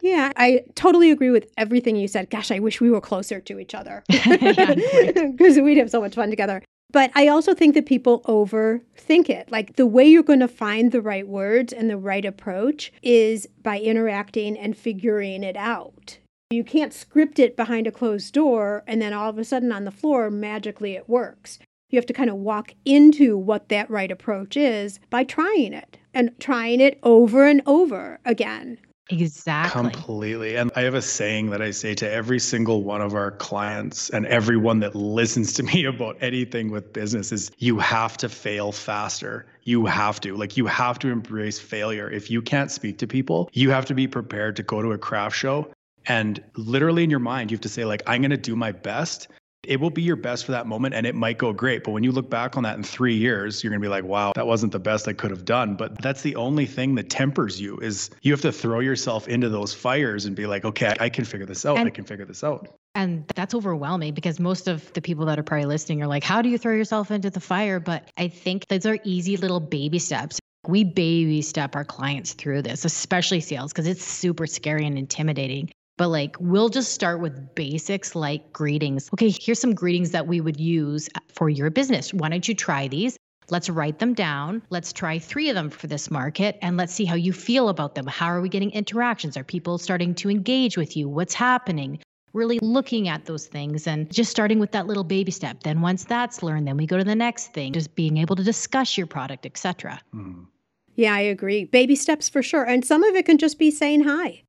Yeah, I totally agree with everything you said. Gosh, I wish we were closer to each other because we'd have so much fun together. But I also think that people overthink it. Like the way you're going to find the right words and the right approach is by interacting and figuring it out. You can't script it behind a closed door and then all of a sudden on the floor, magically it works. You have to kind of walk into what that right approach is by trying it and trying it over and over again. Exactly. Completely. And I have a saying that I say to every single one of our clients and everyone that listens to me about anything with business is you have to fail faster. You have to. Like you have to embrace failure. If you can't speak to people, you have to be prepared to go to a craft show and literally in your mind you have to say like I'm going to do my best it will be your best for that moment and it might go great. But when you look back on that in three years, you're going to be like, wow, that wasn't the best I could have done. But that's the only thing that tempers you is you have to throw yourself into those fires and be like, okay, I can figure this out. And, I can figure this out. And that's overwhelming because most of the people that are probably listening are like, how do you throw yourself into the fire? But I think those are easy little baby steps. We baby step our clients through this, especially sales, because it's super scary and intimidating. But like, we'll just start with basics like greetings. Okay, here's some greetings that we would use for your business. Why don't you try these? Let's write them down. Let's try three of them for this market and let's see how you feel about them. How are we getting interactions? Are people starting to engage with you? What's happening? Really looking at those things and just starting with that little baby step. Then once that's learned, then we go to the next thing, just being able to discuss your product, etc. Mm. Yeah, I agree. Baby steps for sure. And some of it can just be saying hi.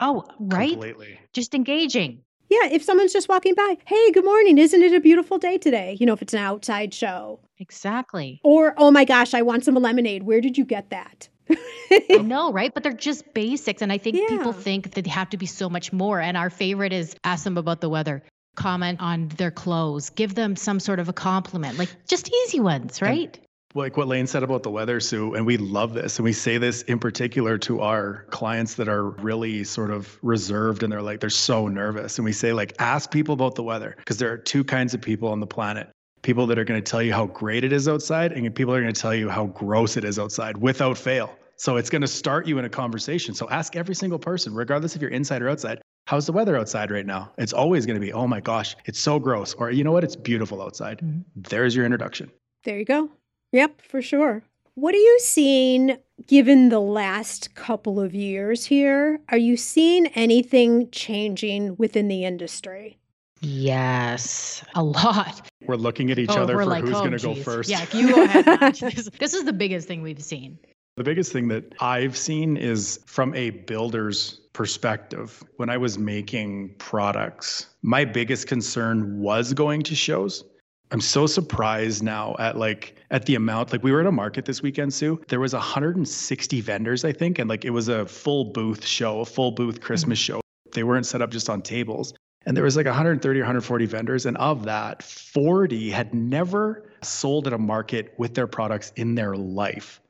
Oh, right? Completely. Just engaging. Yeah, if someone's just walking by, hey, good morning. Isn't it a beautiful day today? You know, if it's an outside show. Exactly. Or, oh my gosh, I want some lemonade. Where did you get that? I know, right? But they're just basics. And I think yeah. people think that they have to be so much more. And our favorite is ask them about the weather, comment on their clothes, give them some sort of a compliment, like just easy ones, right? Like what Lane said about the weather, Sue, and we love this. And we say this in particular to our clients that are really sort of reserved and they're like, they're so nervous. And we say, like, ask people about the weather because there are two kinds of people on the planet people that are going to tell you how great it is outside, and people are going to tell you how gross it is outside without fail. So it's going to start you in a conversation. So ask every single person, regardless if you're inside or outside, how's the weather outside right now? It's always going to be, oh my gosh, it's so gross. Or you know what? It's beautiful outside. Mm-hmm. There's your introduction. There you go. Yep, for sure. What are you seeing given the last couple of years here? Are you seeing anything changing within the industry? Yes, a lot. We're looking at each oh, other for like, who's oh, going to go first. Yeah, you go ahead. this, this is the biggest thing we've seen. The biggest thing that I've seen is from a builder's perspective. When I was making products, my biggest concern was going to shows I'm so surprised now at like at the amount like we were at a market this weekend Sue. There was 160 vendors I think and like it was a full booth show a full booth Christmas mm-hmm. show. They weren't set up just on tables. And there was like 130 or 140 vendors and of that 40 had never sold at a market with their products in their life.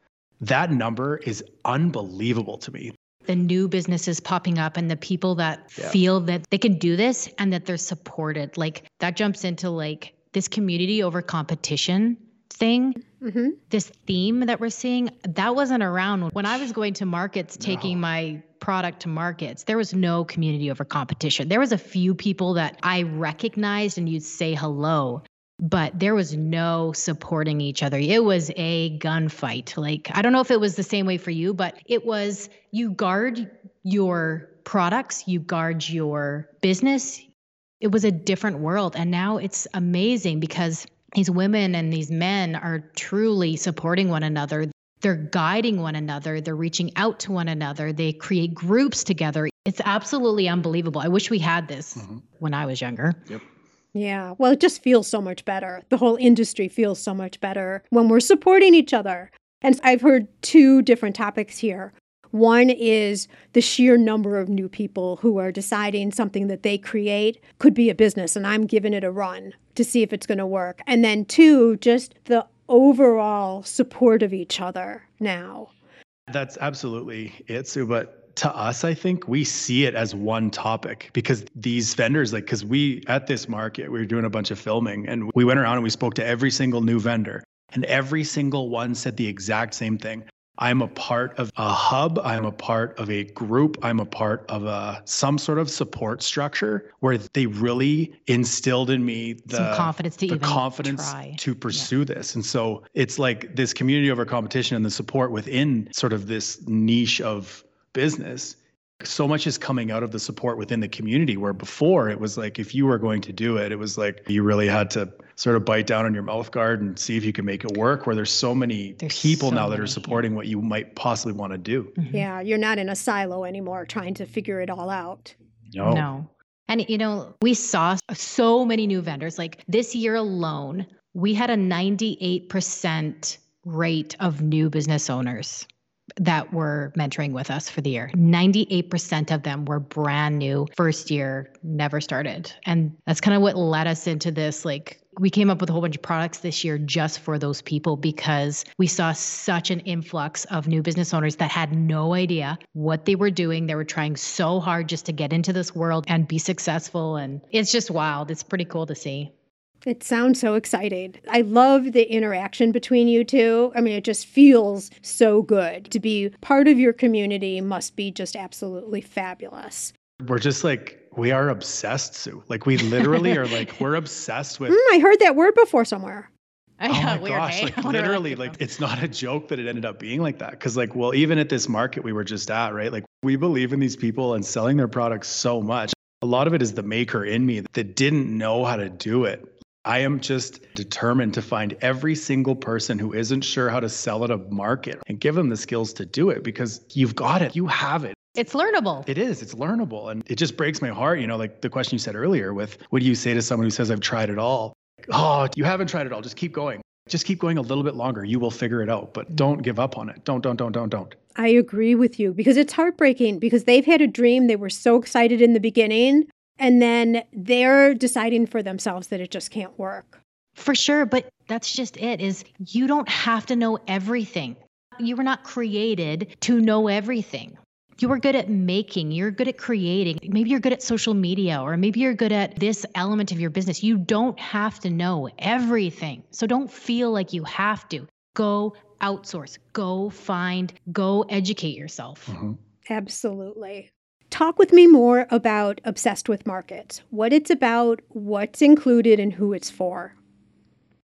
That number is unbelievable to me. The new businesses popping up and the people that yeah. feel that they can do this and that they're supported. Like that jumps into like this community over competition thing, mm-hmm. this theme that we're seeing, that wasn't around when I was going to markets, taking my product to markets. There was no community over competition. There was a few people that I recognized and you'd say hello, but there was no supporting each other. It was a gunfight. Like, I don't know if it was the same way for you, but it was you guard your products, you guard your business, it was a different world. And now it's amazing because these women and these men are truly supporting one another. They're guiding one another. They're reaching out to one another. They create groups together. It's absolutely unbelievable. I wish we had this mm-hmm. when I was younger. Yep. Yeah. Well, it just feels so much better. The whole industry feels so much better when we're supporting each other. And I've heard two different topics here. One is the sheer number of new people who are deciding something that they create could be a business, and I'm giving it a run to see if it's going to work. And then two, just the overall support of each other now. That's absolutely it, Sue. But to us, I think we see it as one topic because these vendors, like, because we at this market, we were doing a bunch of filming and we went around and we spoke to every single new vendor. And every single one said the exact same thing. I'm a part of a hub. I'm a part of a group. I'm a part of a some sort of support structure where they really instilled in me the some confidence to the confidence try. to pursue yeah. this. And so it's like this community over competition and the support within sort of this niche of business so much is coming out of the support within the community where before it was like if you were going to do it it was like you really had to sort of bite down on your mouth guard and see if you can make it work where there's so many There's people so now that are yeah. supporting what you might possibly want to do mm-hmm. Yeah, you're not in a silo anymore trying to figure it all out. no, No. And, you know, we saw so many new vendors. Like this year alone, we had a 98% rate of new business owners that were mentoring with us for the year. 98% of them were brand new, first year, never started. And that's kind of what led us into this. Like, we came up with a whole bunch of products this year just for those people because we saw such an influx of new business owners that had no idea what they were doing. They were trying so hard just to get into this world and be successful. And it's just wild. It's pretty cool to see. It sounds so exciting. I love the interaction between you two. I mean, it just feels so good. To be part of your community must be just absolutely fabulous. we're just like we are obsessed sue like we literally are like we're obsessed with Mm, I heard that word before somewhere. Oh my gosh, like literally, like it's not a joke that it ended up being like that. Cause like, well, even at this market we were just at, right? Like we believe in these people and selling their products so much. A lot of it is the maker in me that didn't know how to do it. I am just determined to find every single person who isn't sure how to sell at a market and give them the skills to do it because you've got it. You have it. It's learnable. It is. It's learnable. And it just breaks my heart. You know, like the question you said earlier with what do you say to someone who says, I've tried it all? Oh, you haven't tried it all. Just keep going. Just keep going a little bit longer. You will figure it out, but don't give up on it. Don't, don't, don't, don't, don't. I agree with you because it's heartbreaking because they've had a dream. They were so excited in the beginning, and then they're deciding for themselves that it just can't work. For sure, but that's just it is you don't have to know everything. You were not created to know everything. You are good at making, you're good at creating. Maybe you're good at social media or maybe you're good at this element of your business. You don't have to know everything. So don't feel like you have to. Go outsource, go find, go educate yourself. Mhm. Absolutely. Talk with me more about Obsessed with Markets, what it's about, what's included, and who it's for.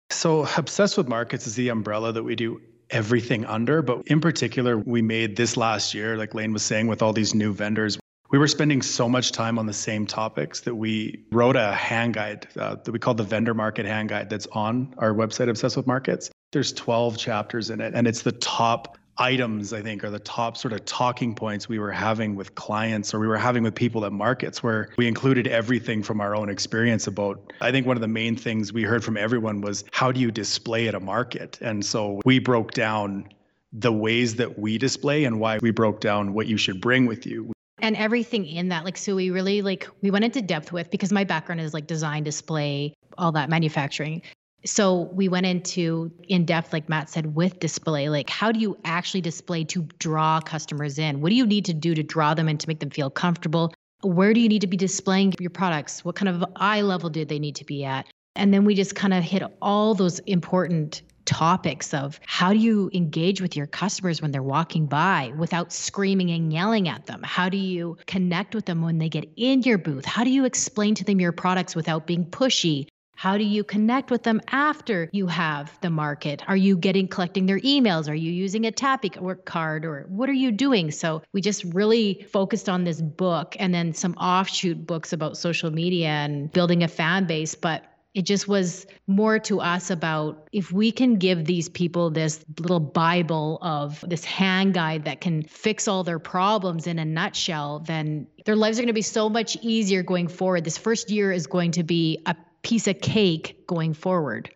So, Obsessed with Markets is the umbrella that we do everything under. But in particular, we made this last year, like Lane was saying, with all these new vendors. We were spending so much time on the same topics that we wrote a hand guide uh, that we called the Vendor Market Hand Guide that's on our website, Obsessed with Markets. There's 12 chapters in it, and it's the top items, I think, are the top sort of talking points we were having with clients or we were having with people at markets where we included everything from our own experience about. I think one of the main things we heard from everyone was how do you display at a market? And so we broke down the ways that we display and why we broke down what you should bring with you. and everything in that like so we really like we went into depth with because my background is like design display all that manufacturing so we went into in depth like matt said with display like how do you actually display to draw customers in what do you need to do to draw them in to make them feel comfortable where do you need to be displaying your products what kind of eye level do they need to be at and then we just kind of hit all those important topics of how do you engage with your customers when they're walking by without screaming and yelling at them? How do you connect with them when they get in your booth? How do you explain to them your products without being pushy? How do you connect with them after you have the market? Are you getting collecting their emails? Are you using a tappy card or what are you doing? So we just really focused on this book and then some offshoot books about social media and building a fan base. But it just was more to us about if we can give these people this little Bible of this hand guide that can fix all their problems in a nutshell, then their lives are going to be so much easier going forward. This first year is going to be a piece of cake going forward.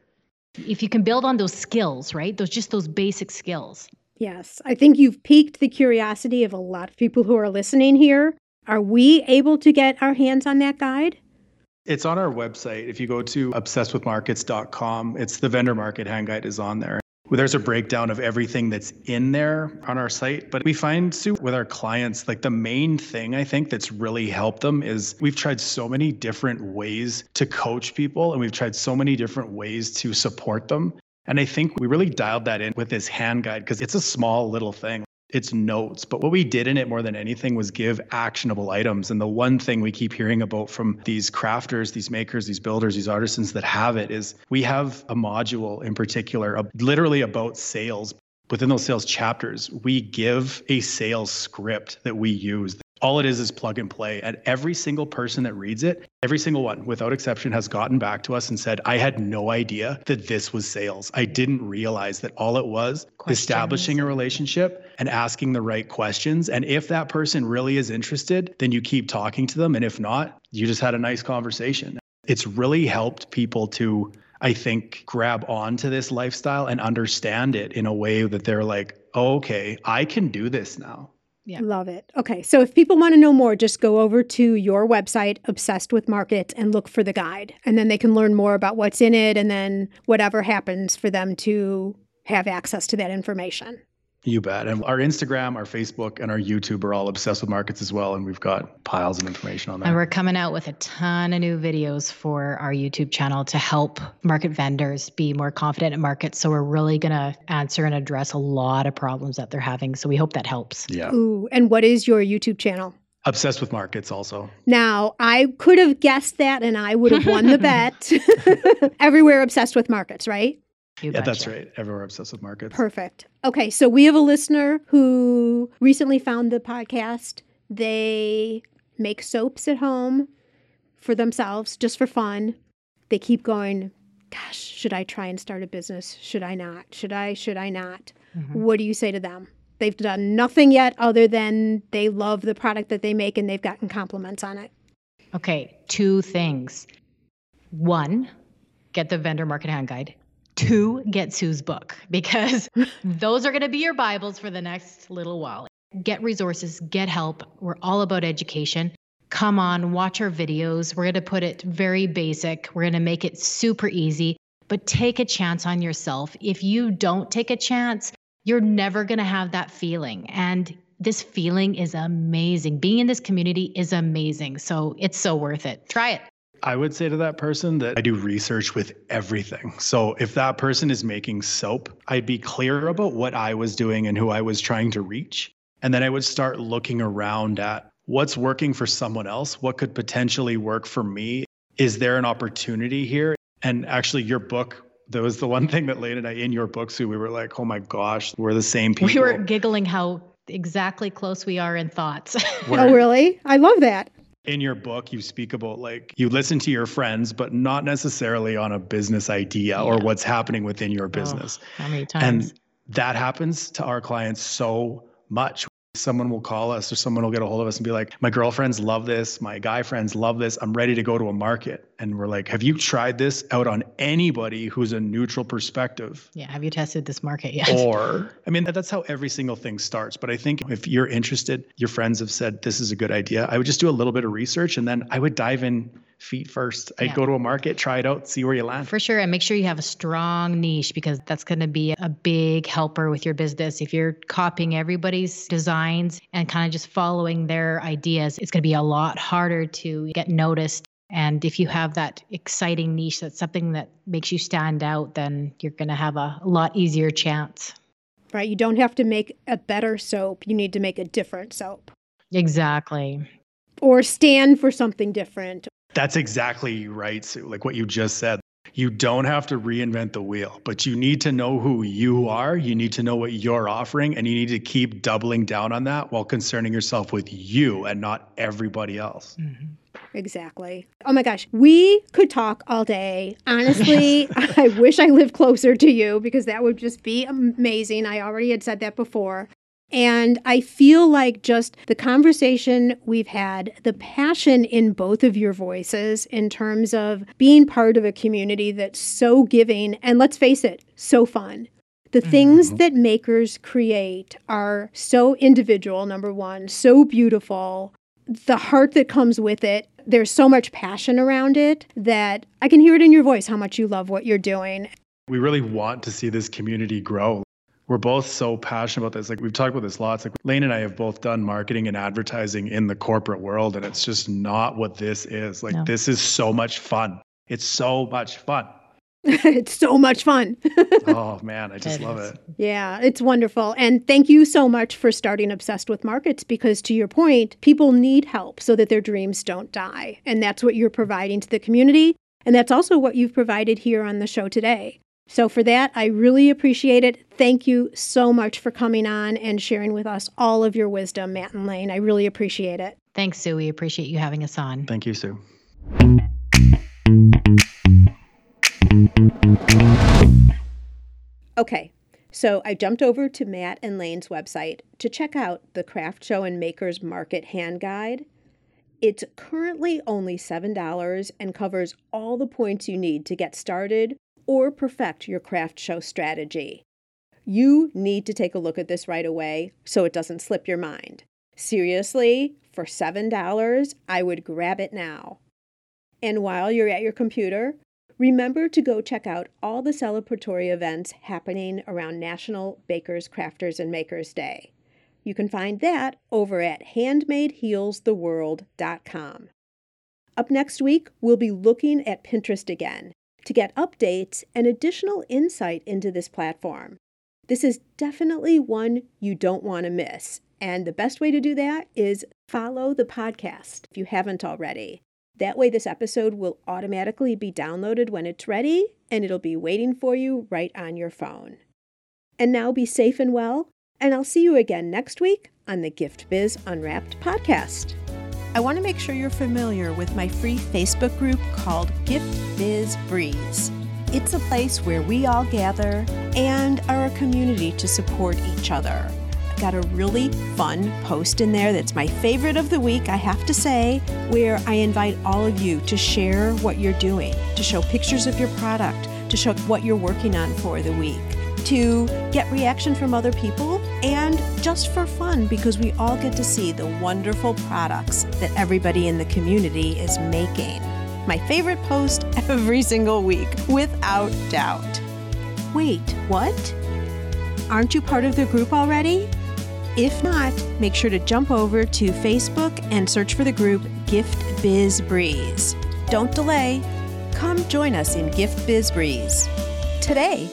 If you can build on those skills, right? Those just those basic skills. Yes, I think you've piqued the curiosity of a lot of people who are listening here. Are we able to get our hands on that guide? It's on our website. If you go to obsessedwithmarkets.com, it's the vendor market hand guide is on there. There's a breakdown of everything that's in there on our site. But we find, Sue, with our clients, like the main thing I think that's really helped them is we've tried so many different ways to coach people and we've tried so many different ways to support them. And I think we really dialed that in with this hand guide because it's a small little thing. It's notes. But what we did in it more than anything was give actionable items. And the one thing we keep hearing about from these crafters, these makers, these builders, these artisans that have it is we have a module in particular, uh, literally about sales. Within those sales chapters, we give a sales script that we use All it is is plug and play. And every single person that reads it, every single one, without exception, has gotten back to us and said, I had no idea that this was sales. I didn't realize that all it was Questions. establishing a relationship and asking the right questions. And if that person really is interested, then you keep talking to them. And if not, you just had a nice conversation. It's really helped people to, I think, grab onto this lifestyle and understand it in a way that they're like, oh, okay, I can do this now. Yeah. Love it. Okay. So if people want to know more, just go over to your website, Obsessed with Markets, and look for the guide. And then they can learn more about what's in it and then whatever happens for them to have access to that information. You bet. And our Instagram, our Facebook, and our YouTube are all obsessed with markets as well. And we've got piles of information on that. And we're coming out with a ton of new videos for our YouTube channel to help market vendors be more confident in markets. So we're really going to answer and address a lot of problems that they're having. So we hope that helps. Yeah. Ooh. And what is your YouTube channel? Obsessed with markets also. Now, I could have guessed that and I would have won the bet. Everywhere obsessed with markets, right? You Yeah, that's right. Everywhere obsessed with markets. Perfect. Okay, so we have a listener who recently found the podcast. They make soaps at home for themselves just for fun. They keep going, gosh, should I try and start a business? Should I not? Should I? Should I not? Mhm. What do you say to them? They've done nothing yet other than they love the product that they make and they've gotten compliments on it. Okay, two things. One, get the vendor market hand guide. Two, get Sue's book because those are going to be your Bibles for the next little while. Get resources, get help. We're all about education. Come on, watch our videos. We're going to put it very basic. We're going to make it super easy, but take a chance on yourself. If you don't take a chance, you're never going to have that feeling. And this feeling is amazing. Being in this community is amazing. So it's so worth it. Try it. I would say to that person that I do research with everything. So if that person is making soap, I'd be clear about what I was doing and who I was trying to reach. And then I would start looking around at what's working for someone else, what could potentially work for me. Is there an opportunity here? And actually, your book, that was the one thing that Lane and I, in your book, Sue, we were like, oh my gosh, we're the same people. We were giggling how exactly close we are in thoughts. Oh, really? I love that. In your book you speak about like you listen to your friends but not necessarily on a business idea or what's happening within your business. Oh, how many times? and that happens to our clients so much someone will call us or someone will get a hold of us and be like my girlfriends love this. My guy friends love this. I'm ready to go to a market. And we're like have you tried this out on anybody who's a neutral perspective? Yeah. Have you tested this market yet? or i mean that's how every single thing starts. But i think if you're interested your friends have said this is a good idea. I would just do a little bit of research and then i would dive in feet first i'd Yeah. go to a market try it out see where you land For sure. And make sure you have a strong niche because that's going to be a big helper with your business. If you're copying everybody's designs and kind of just following their ideas, it's going to be a lot harder to get noticed. And if you have that exciting niche, that's something that makes you stand out, then you're going to have a, a lot easier chance. Right? You don't have to make a better soap, you need to make a different soap Exactly. or stand for something different. That's exactly right sue like what you just said you don't have to reinvent the wheel but you need to know who you are you need to know what you're offering and you need to keep doubling down on that while concerning yourself with you and not everybody else Mhm. Exactly. Oh my gosh, we could talk all day. Honestly, I wish I lived closer to you because that would just be amazing. I already had said that before. And I feel like just the conversation we've had, the passion in both of your voices in terms of being part of a community that's so giving and let's face it, so fun. The mm-hmm. things that makers create are so individual, number one, so beautiful. The heart that comes with it, there's so much passion around it that I can hear it in your voice how much you love what you're doing. we really want to see this community grow. We're both so passionate about this. Like we've talked about this lots. Like Lane and I have both done marketing and advertising in the corporate world, and it's just not what this is. Like No. this is so much fun. It's so much fun. it's so much fun. oh man, I just It love is. it. Yeah, it's wonderful. And thank you so much for starting Obsessed with Markets because, to your point, people need help so that their dreams don't die. And that's what you're providing to the community. And that's also what you've provided here on the show today. So, for that, I really appreciate it. Thank you so much for coming on and sharing with us all of your wisdom, Matt and Lane. I really appreciate it. Thanks, Sue. We appreciate you having us on. Thank you, Sue. Okay, so I jumped over to Matt and Lane's website to check out the Craft Show and Makers Market Hand Guide. It's currently only $7 and covers all the points you need to get started or perfect your craft show strategy. You need to take a look at this right away so it doesn't slip your mind. Seriously, for $7, I would grab it now. And while you're at your computer, remember to go check out all the celebratory events happening around National Bakers, Crafters, and Makers Day. You can find that over at handmadehealstheworld.com. Up next week, we'll be looking at Pinterest again to get updates and additional insight into this platform. This is definitely one you don't want to miss. And the best way to do that is follow the podcast if you haven't already. That way, this episode will automatically be downloaded when it's ready and it'll be waiting for you right on your phone. And now be safe and well, and I'll see you again next week on the Gift Biz Unwrapped podcast. I want to make sure you're familiar with my free Facebook group called Gift Biz Breeze. It's a place where we all gather and are a community to support each other. I've got a really fun post in there that's my favorite of the week, I have to say, where I invite all of you to share what you're doing, to show pictures of your product, to show what you're working on for the week to get reaction from other people and just for fun because we all get to see the wonderful products that everybody in the community is making. My favorite post every single week, without doubt. Wait, what? Aren't you part of the group already? If not, make sure to jump over to Facebook and search for the group Gift Biz Breeze. Don't delay. Come join us in Gift Biz Breeze. Today,